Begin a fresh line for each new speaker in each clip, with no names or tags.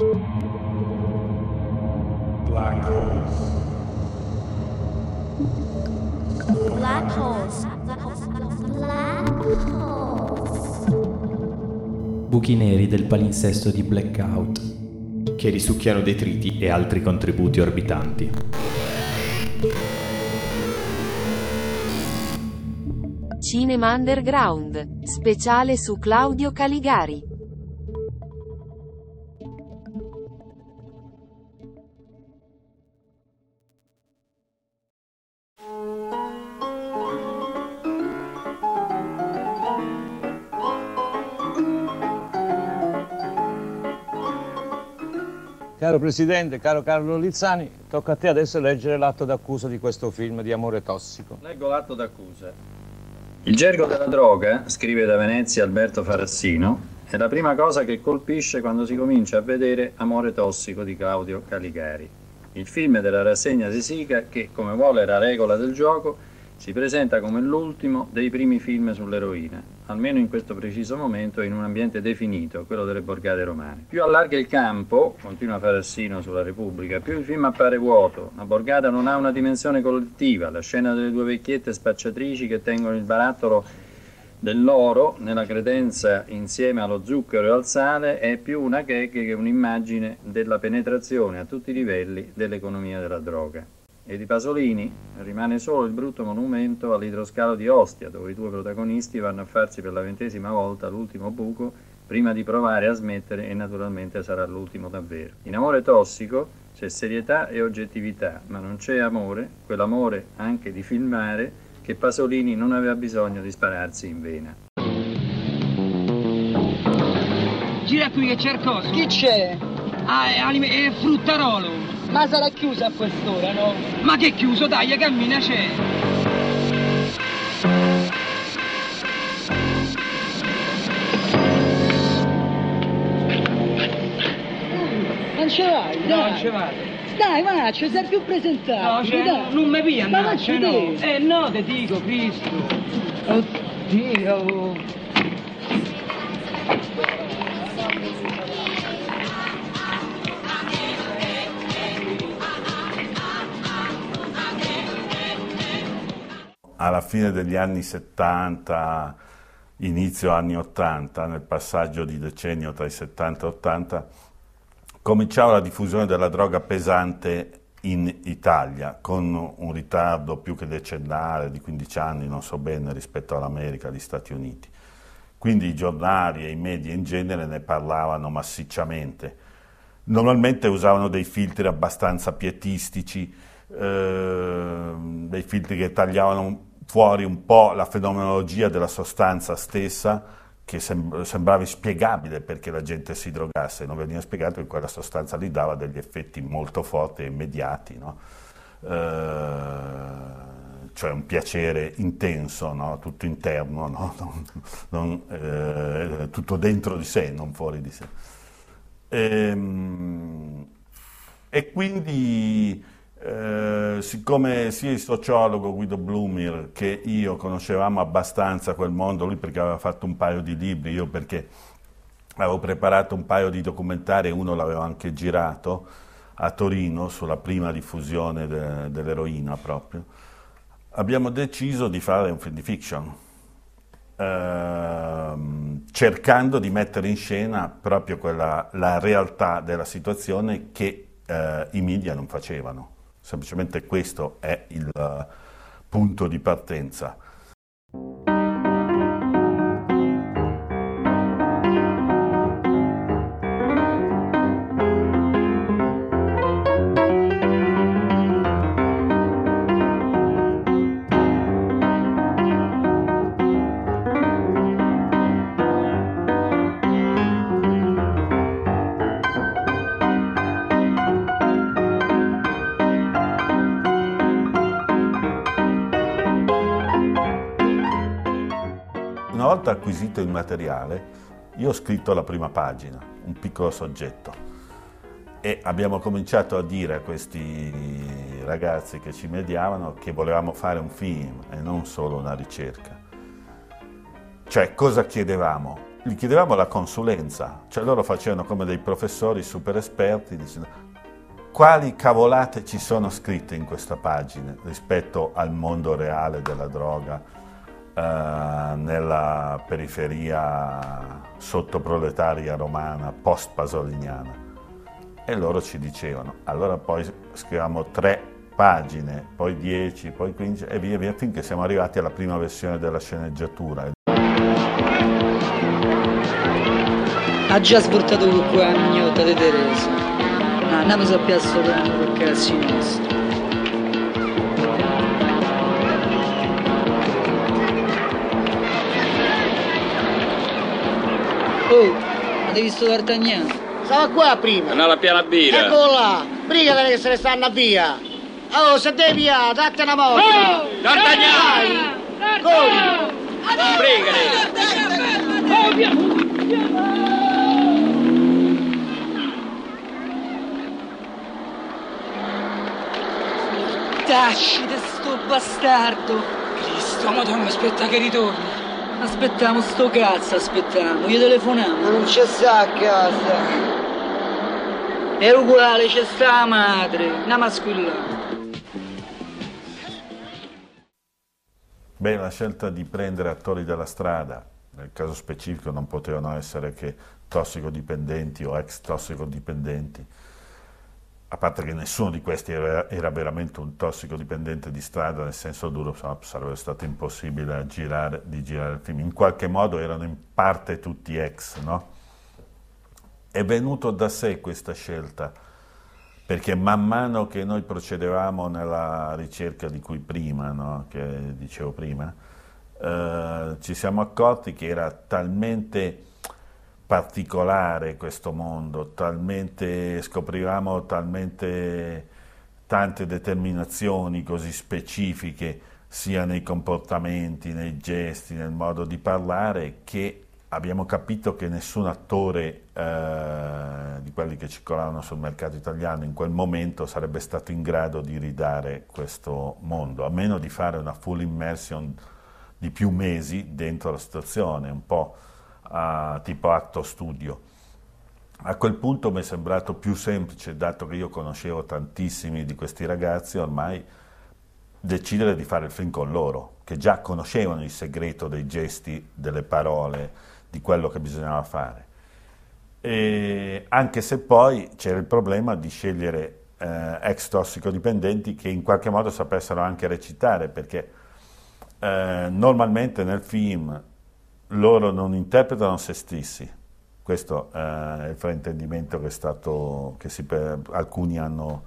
Black holes.
Black holes. Black holes.
Buchi neri del palinsesto di Blackout.
che risucchiano detriti e altri contributi orbitanti.
Cinema Underground, speciale su Claudio Caligari.
Caro Presidente, caro Carlo Lizzani, tocca a te adesso leggere l'atto d'accusa di questo film di amore tossico.
Leggo l'atto d'accusa. Il gergo della droga, scrive da Venezia Alberto Farassino, è la prima cosa che colpisce quando si comincia a vedere Amore tossico di Claudio Caligari. Il film della rassegna si siga che, come vuole la regola del gioco, si presenta come l'ultimo dei primi film sull'eroina, almeno in questo preciso momento in un ambiente definito, quello delle borgate romane. Più allarga il campo, continua Farassino sulla Repubblica, più il film appare vuoto. La borgata non ha una dimensione collettiva, la scena delle due vecchiette spacciatrici che tengono il barattolo dell'oro nella credenza insieme allo zucchero e al sale è più una gag che un'immagine della penetrazione a tutti i livelli dell'economia della droga. E di Pasolini rimane solo il brutto monumento all'idroscalo di Ostia, dove i due protagonisti vanno a farsi per la ventesima volta l'ultimo buco prima di provare a smettere e naturalmente sarà l'ultimo davvero. In amore tossico c'è serietà e oggettività, ma non c'è amore, quell'amore anche di filmare che Pasolini non aveva bisogno di spararsi in vena.
Gira qui che c'è il coso.
Chi c'è?
Ah, è, anime- è fruttarolo.
Ma sarà chiusa a quest'ora, no?
Ma che chiuso, dai, cammina c'è.
Non ce vai,
No,
dai.
non ci vado.
Dai, ma ci sei più presentato.
No, cioè,
dai.
non mi pia,
Ma
no, cioè, no. Eh no, te dico, Cristo.
Oddio.
Alla fine degli anni 70, inizio anni 80, nel passaggio di decennio tra i 70 e 80, cominciava la diffusione della droga pesante in Italia, con un ritardo più che decennale di 15 anni, non so bene, rispetto all'America, agli Stati Uniti. Quindi i giornali e i media in genere ne parlavano massicciamente. Normalmente usavano dei filtri abbastanza pietistici, eh, dei filtri che tagliavano fuori un po' la fenomenologia della sostanza stessa, che sem- sembrava inspiegabile perché la gente si drogasse, non veniva spiegato che quella sostanza lì dava degli effetti molto forti e immediati, no? Eh, cioè un piacere intenso, no? tutto interno, no? Non- non, eh, tutto dentro di sé, non fuori di sé. Ehm, E, quindi, eh, siccome sia il sociologo Guido Blumir che io conoscevamo abbastanza quel mondo, lui perché aveva fatto un paio di libri, io perché avevo preparato un paio di documentari e uno l'avevo anche girato a Torino sulla prima diffusione de- dell'eroina proprio, abbiamo deciso di fare un film di fiction ehm, cercando di mettere in scena proprio quella, la realtà della situazione che eh, i media non facevano. Semplicemente questo è il eh, punto di partenza. Volta acquisito il materiale, io ho scritto la prima pagina, un piccolo soggetto, e abbiamo cominciato a dire a questi ragazzi che ci mediavano che volevamo fare un film e non solo una ricerca. Cioè, cosa chiedevamo? gli chiedevamo la consulenza, cioè loro facevano come dei professori super esperti dicendo quali cavolate ci sono scritte in questa pagina rispetto al mondo reale della droga eh, nella periferia sottoproletaria romana post-pasoliniana. E loro ci dicevano, allora poi scriviamo tre pagine, poi dieci, poi quindici e via via finché siamo arrivati alla prima versione della sceneggiatura.
Ha già svoltato con qua la mignotta di Teresa. Ma andiamo a solo per cazzi nostri. Oh, avete visto D'Artagnan?
Stava qua prima.
No, la piana birra.
Eccolo là. Brigate che se ne stanno via. Oh, se devi via, date una moto.
Oh, D'Artagnan!
Corri.
Brigate.
Oh, via.
Tacci de sto bastardo!
Cristo, madonna, aspetta che ritorni.
Aspettiamo sto cazzo, aspettiamo, gli telefoniamo.
Ma non c'è sta a casa.
È uguale, c'è sta la madre, una masquilla.
Beh, la scelta di prendere attori della strada, nel caso specifico non potevano essere che tossicodipendenti o ex tossicodipendenti, a parte che nessuno di questi era, era, veramente un tossicodipendente di strada, nel senso duro sarebbe stato impossibile girare, di girare il film. In qualche modo erano in parte tutti ex, no? È venuto da sé questa scelta, perché man mano che noi procedevamo nella ricerca di cui prima, no? che dicevo prima, eh, ci siamo accorti che era talmente particolare questo mondo, talmente scoprivamo talmente tante determinazioni così specifiche sia nei comportamenti, nei gesti, nel modo di parlare che abbiamo capito che nessun attore eh, di quelli che circolavano sul mercato italiano in quel momento sarebbe stato in grado di ridare questo mondo, a meno di fare una full immersion di più mesi dentro la situazione, un po' uh, tipo atto studio. A quel punto mi è sembrato più semplice, dato che io conoscevo tantissimi di questi ragazzi, ormai decidere di fare il film con loro, che già conoscevano il segreto dei gesti, delle parole, di quello che bisognava fare. E anche se poi c'era il problema di scegliere eh, ex tossicodipendenti che in qualche modo sapessero anche recitare, perché eh, normalmente nel film loro non interpretano se stessi. Questo eh, è il fraintendimento che, stato, che si, alcuni hanno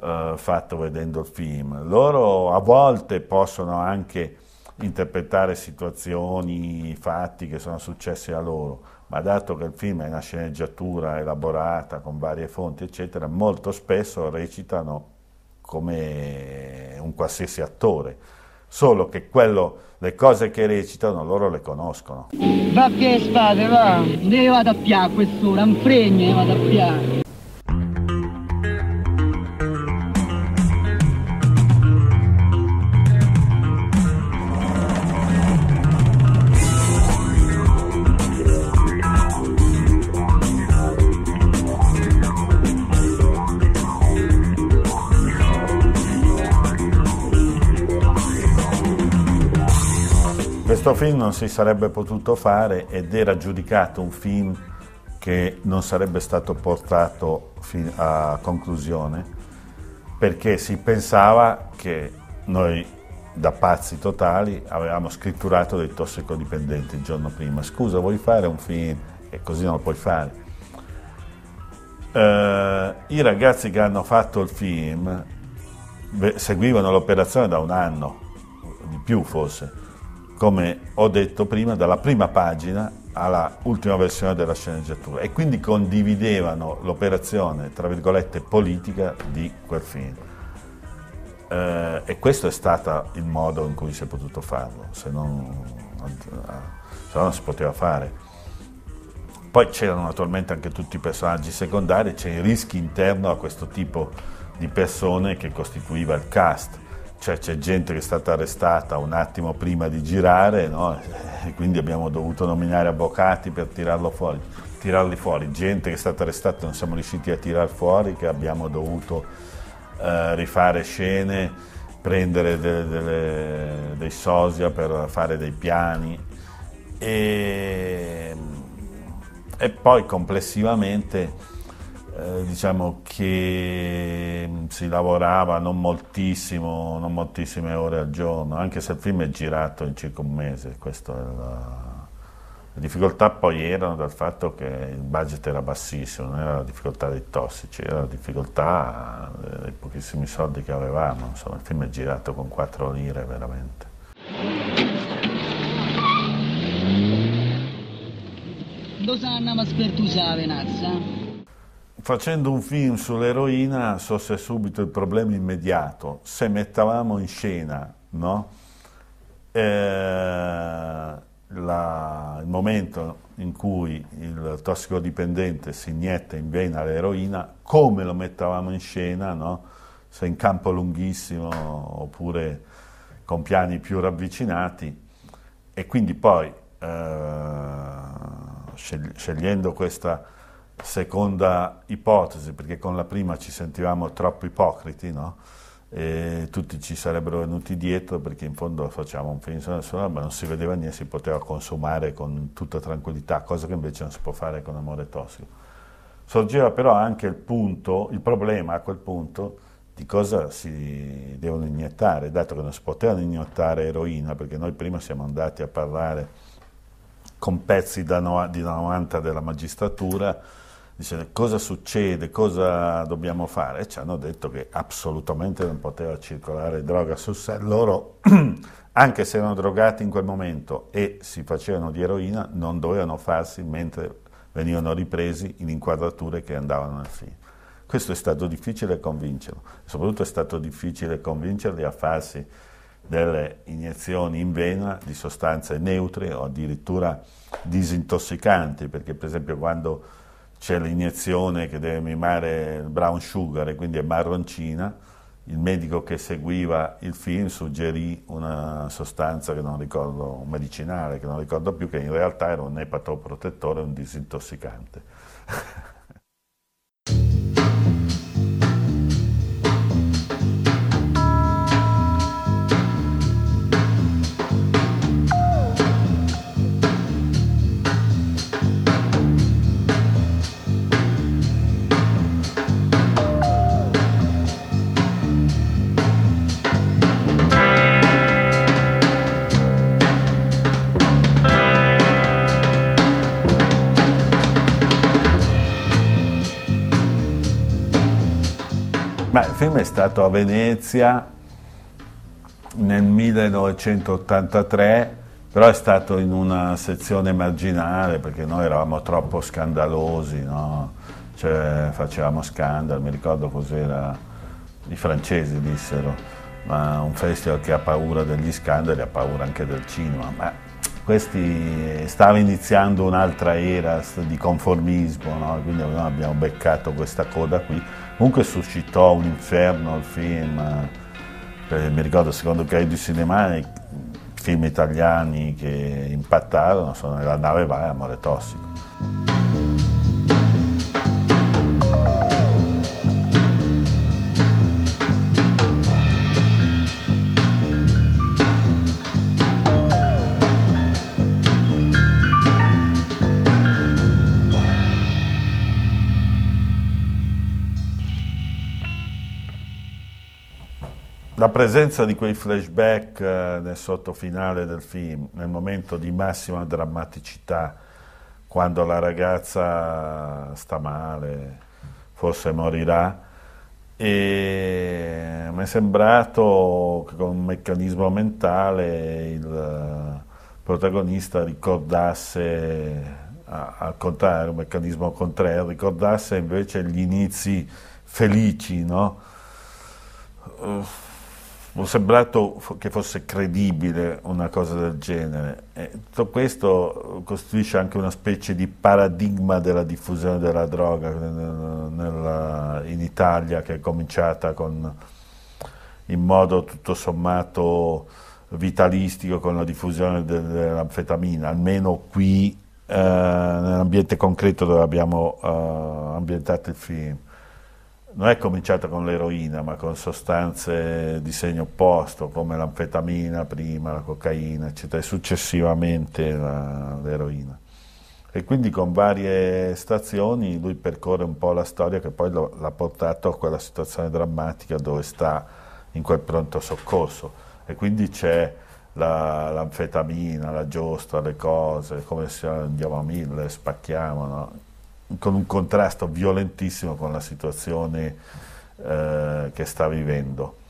eh, fatto vedendo il film. Loro a volte possono anche interpretare situazioni, fatti che sono successi a loro, ma dato che il film è una sceneggiatura elaborata con varie fonti, eccetera, molto spesso recitano come un qualsiasi attore solo che quello, le cose che recitano loro le conoscono.
Va che spade, va! Ne vado a pià quest'ora, un fregno ne vado a pià.
Film non si sarebbe potuto fare ed era giudicato un film che non sarebbe stato portato a conclusione perché si pensava che noi da pazzi totali avevamo scritturato dei tossicodipendenti il giorno prima. Scusa, vuoi fare un film? E così non lo puoi fare. Uh, I ragazzi che hanno fatto il film seguivano l'operazione da un anno, di più forse come ho detto prima, dalla prima pagina alla ultima versione della sceneggiatura e quindi condividevano l'operazione, tra virgolette, politica di quel film. Eh, e questo è stato il modo in cui si è potuto farlo, se non, se no non si poteva fare. Poi c'erano naturalmente anche tutti i personaggi secondari, c'è il rischio interno a questo tipo di persone che costituiva il cast cioè c'è gente che è stata arrestata un attimo prima di girare, no? e quindi abbiamo dovuto nominare avvocati per tirarlo fuori, tirarli fuori. Gente che è stata arrestata non siamo riusciti a tirar fuori, che abbiamo dovuto eh, rifare scene, prendere delle, delle, dei sosia per fare dei piani. E, e poi complessivamente eh, diciamo che mm, si lavorava non moltissimo, non moltissime ore al giorno, anche se il film è girato in circa un mese, questa è la... Le difficoltà poi erano dal fatto che il budget era bassissimo, non era la difficoltà dei tossici, era la difficoltà dei pochissimi soldi che avevamo, insomma il film è girato con 4 lire veramente.
Dove andiamo a spertusare, Venazza?
Facendo un film sull'eroina sorse subito il problema immediato, se mettavamo in scena no? eh, la, il momento in cui il tossicodipendente si inietta in vena l'eroina, come lo mettavamo in scena, no? se in campo lunghissimo oppure con piani più ravvicinati e quindi poi eh, scegliendo questa seconda ipotesi, perché con la prima ci sentivamo troppo ipocriti, no? E tutti ci sarebbero venuti dietro perché in fondo facciamo un film suona, ma non si vedeva niente, si poteva consumare con tutta tranquillità, cosa che invece non si può fare con amore tossico. Sorgeva però anche il punto, il problema a quel punto di cosa si devono iniettare, dato che non si potevano iniettare eroina, perché noi prima siamo andati a parlare con pezzi da no, di 90 della magistratura, dice cosa succede, cosa dobbiamo fare e ci hanno detto che assolutamente non poteva circolare droga sul set. Loro, anche se erano drogati in quel momento e si facevano di eroina, non dovevano farsi mentre venivano ripresi in inquadrature che andavano nel film. Questo è stato difficile convincerlo, soprattutto è stato difficile convincerli a farsi delle iniezioni in vena di sostanze neutre o addirittura disintossicanti, perché per esempio quando c'è l'iniezione che deve mimare il brown sugar e quindi è marroncina, il medico che seguiva il film suggerì una sostanza che non ricordo, un medicinale che non ricordo più, che in realtà era un epatoprotettore, un disintossicante. stato a Venezia nel 1983, però è stato in una sezione marginale perché noi eravamo troppo scandalosi, no? cioè, facevamo scandalo, mi ricordo cos'era, i francesi dissero, ma un festival che ha paura degli scandali ha paura anche del cinema. Ma questi stava iniziando un'altra era di conformismo, no? quindi abbiamo beccato questa coda qui. Comunque suscitò un inferno il film, eh, mi ricordo secondo Credo Cinema i film italiani che impattarono sono La nave va e Amore tossico. La presenza di quei flashback eh, nel sottofinale del film, nel momento di massima drammaticità, quando la ragazza sta male, forse morirà, e mi è sembrato che con un meccanismo mentale il protagonista ricordasse, al contrario, un meccanismo contrario, ricordasse invece gli inizi felici, no? mi è sembrato che fosse credibile una cosa del genere. E tutto questo costituisce anche una specie di paradigma della diffusione della droga nella, in Italia che è cominciata con in modo tutto sommato vitalistico con la diffusione dell'anfetamina, almeno qui eh, nell'ambiente concreto dove abbiamo eh, ambientato il film. Non è cominciato con l'eroina, ma con sostanze di segno opposto, come l'anfetamina prima, la cocaina, eccetera, e successivamente la, l'eroina. E quindi con varie stazioni lui percorre un po' la storia che poi lo, l'ha portato a quella situazione drammatica dove sta in quel pronto soccorso e quindi c'è la, l'anfetamina, la giostra, le cose, come se andiamo a mille, spacchiamo, no? Con un contrasto violentissimo con la situazione eh, che sta vivendo.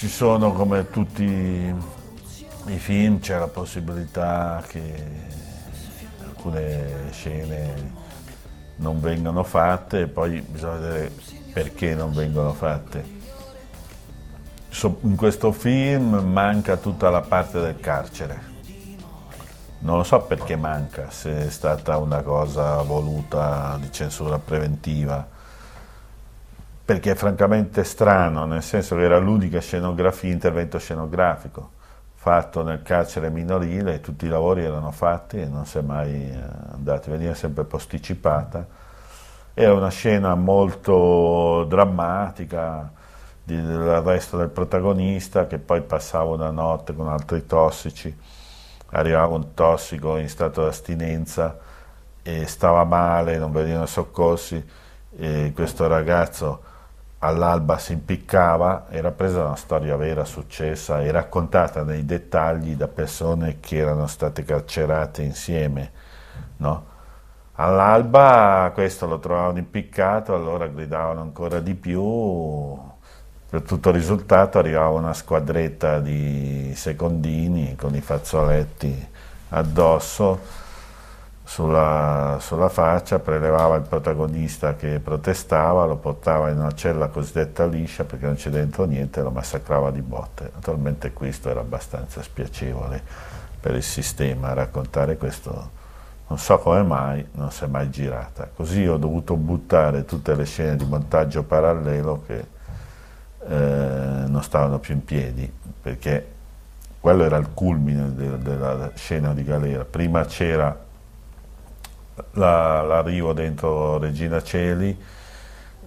Ci sono come tutti i film, c'è la possibilità che alcune scene non vengano fatte e poi bisogna vedere perché non vengono fatte. In questo film manca tutta la parte del carcere. Non lo so perché manca, se è stata una cosa voluta di censura preventiva perché è francamente strano, nel senso che era l'unica scenografia, intervento scenografico fatto nel carcere minorile, tutti i lavori erano fatti e non si è mai eh, andati, veniva sempre posticipata. Era una scena molto drammatica dell'arresto del protagonista che poi passava una notte con altri tossici, arrivava un tossico in stato di astinenza e stava male, non venivano soccorsi e questo ragazzo all'alba si impiccava, era presa una storia vera, successa e raccontata nei dettagli da persone che erano state carcerate insieme. No? All'alba questo lo trovavano impiccato, allora gridavano ancora di più, per tutto risultato arrivava una squadretta di secondini con i fazzoletti addosso sulla, sulla, faccia, prelevava il protagonista che protestava, lo portava in una cella cosiddetta liscia perché non c'è dentro niente e lo massacrava di botte. Naturalmente questo era abbastanza spiacevole per il sistema, raccontare questo non so come mai non si è mai girata. Così ho dovuto buttare tutte le scene di montaggio parallelo che eh, non stavano più in piedi, perché quello era il culmine de, della scena di galera. Prima c'era la, l'arrivo dentro Regina Celi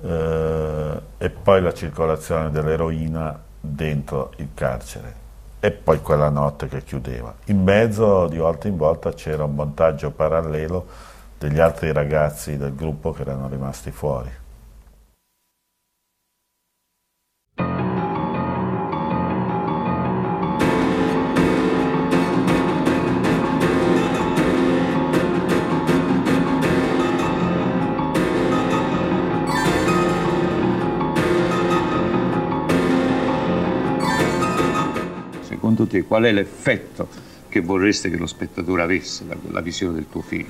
eh, e poi la circolazione dell'eroina dentro il carcere e poi quella notte che chiudeva. In mezzo di volta in volta c'era un montaggio parallelo degli altri ragazzi del gruppo che erano rimasti fuori.
Te qual è l'effetto che vorreste che lo spettatore avesse da quella visione del tuo film?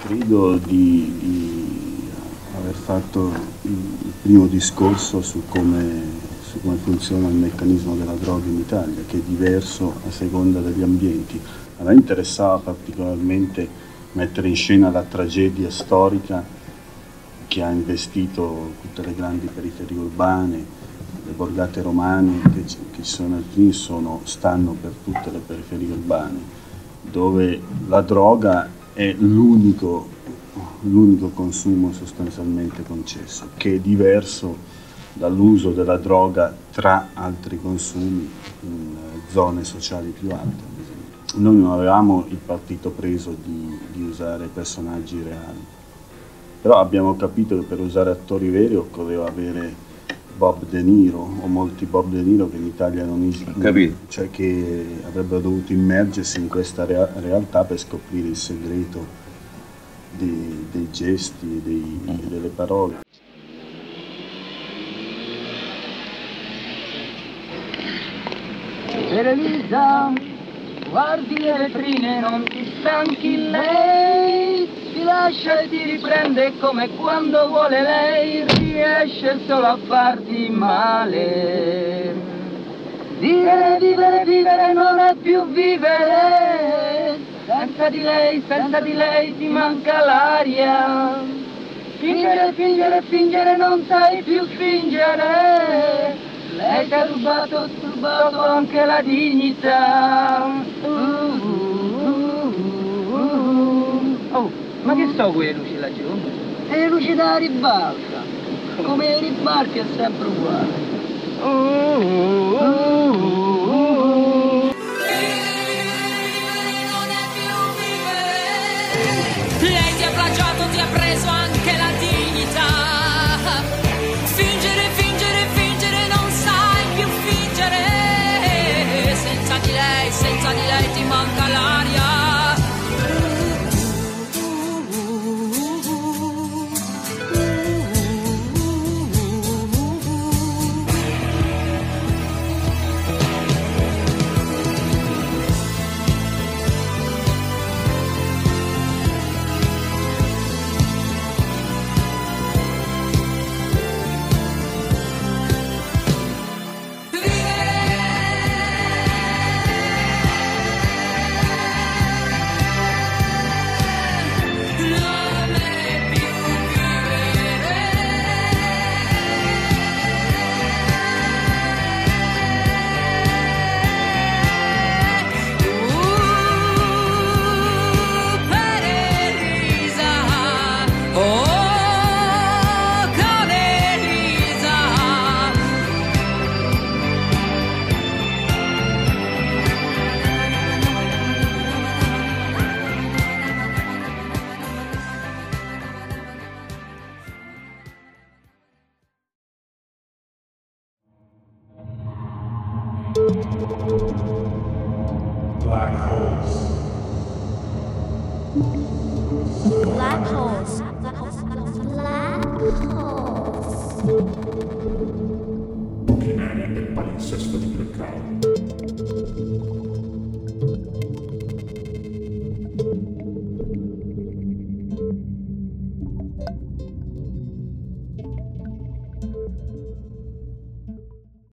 Credo di, di aver fatto il primo discorso su come, su come, funziona il meccanismo della droga in Italia, che è diverso a seconda degli ambienti. A me interessava particolarmente mettere in scena la tragedia storica che ha investito tutte le grandi periferie urbane, le borgate romane che, che sono film sono, stanno per tutte le periferie urbane, dove la droga è l'unico, l'unico consumo sostanzialmente concesso, che è diverso dall'uso della droga tra altri consumi in zone sociali più alte. Noi non avevamo il partito preso di, di usare personaggi reali, però abbiamo capito che per usare attori veri occorreva avere Bob De Niro o molti Bob De Niro che in Italia non esistono, cioè che avrebbero dovuto immergersi in questa rea- realtà per scoprire il segreto dei, dei gesti e dei, delle parole.
Elisa, guardi le vetrine, non ti stanchi lei, lascia e ti riprende come quando vuole lei, riesce solo a farti male. Vivere, vivere, vivere non è più vivere, senza di lei, senza di lei ti manca l'aria. Fingere, fingere, fingere, non sai più fingere. Lei ti ha rubato, turbato anche la dignità. Uh, uh, uh, oh, ma che so quelle luci laggiù? E le luci da ribalta. Come i ribalti è sempre uguale.
Lei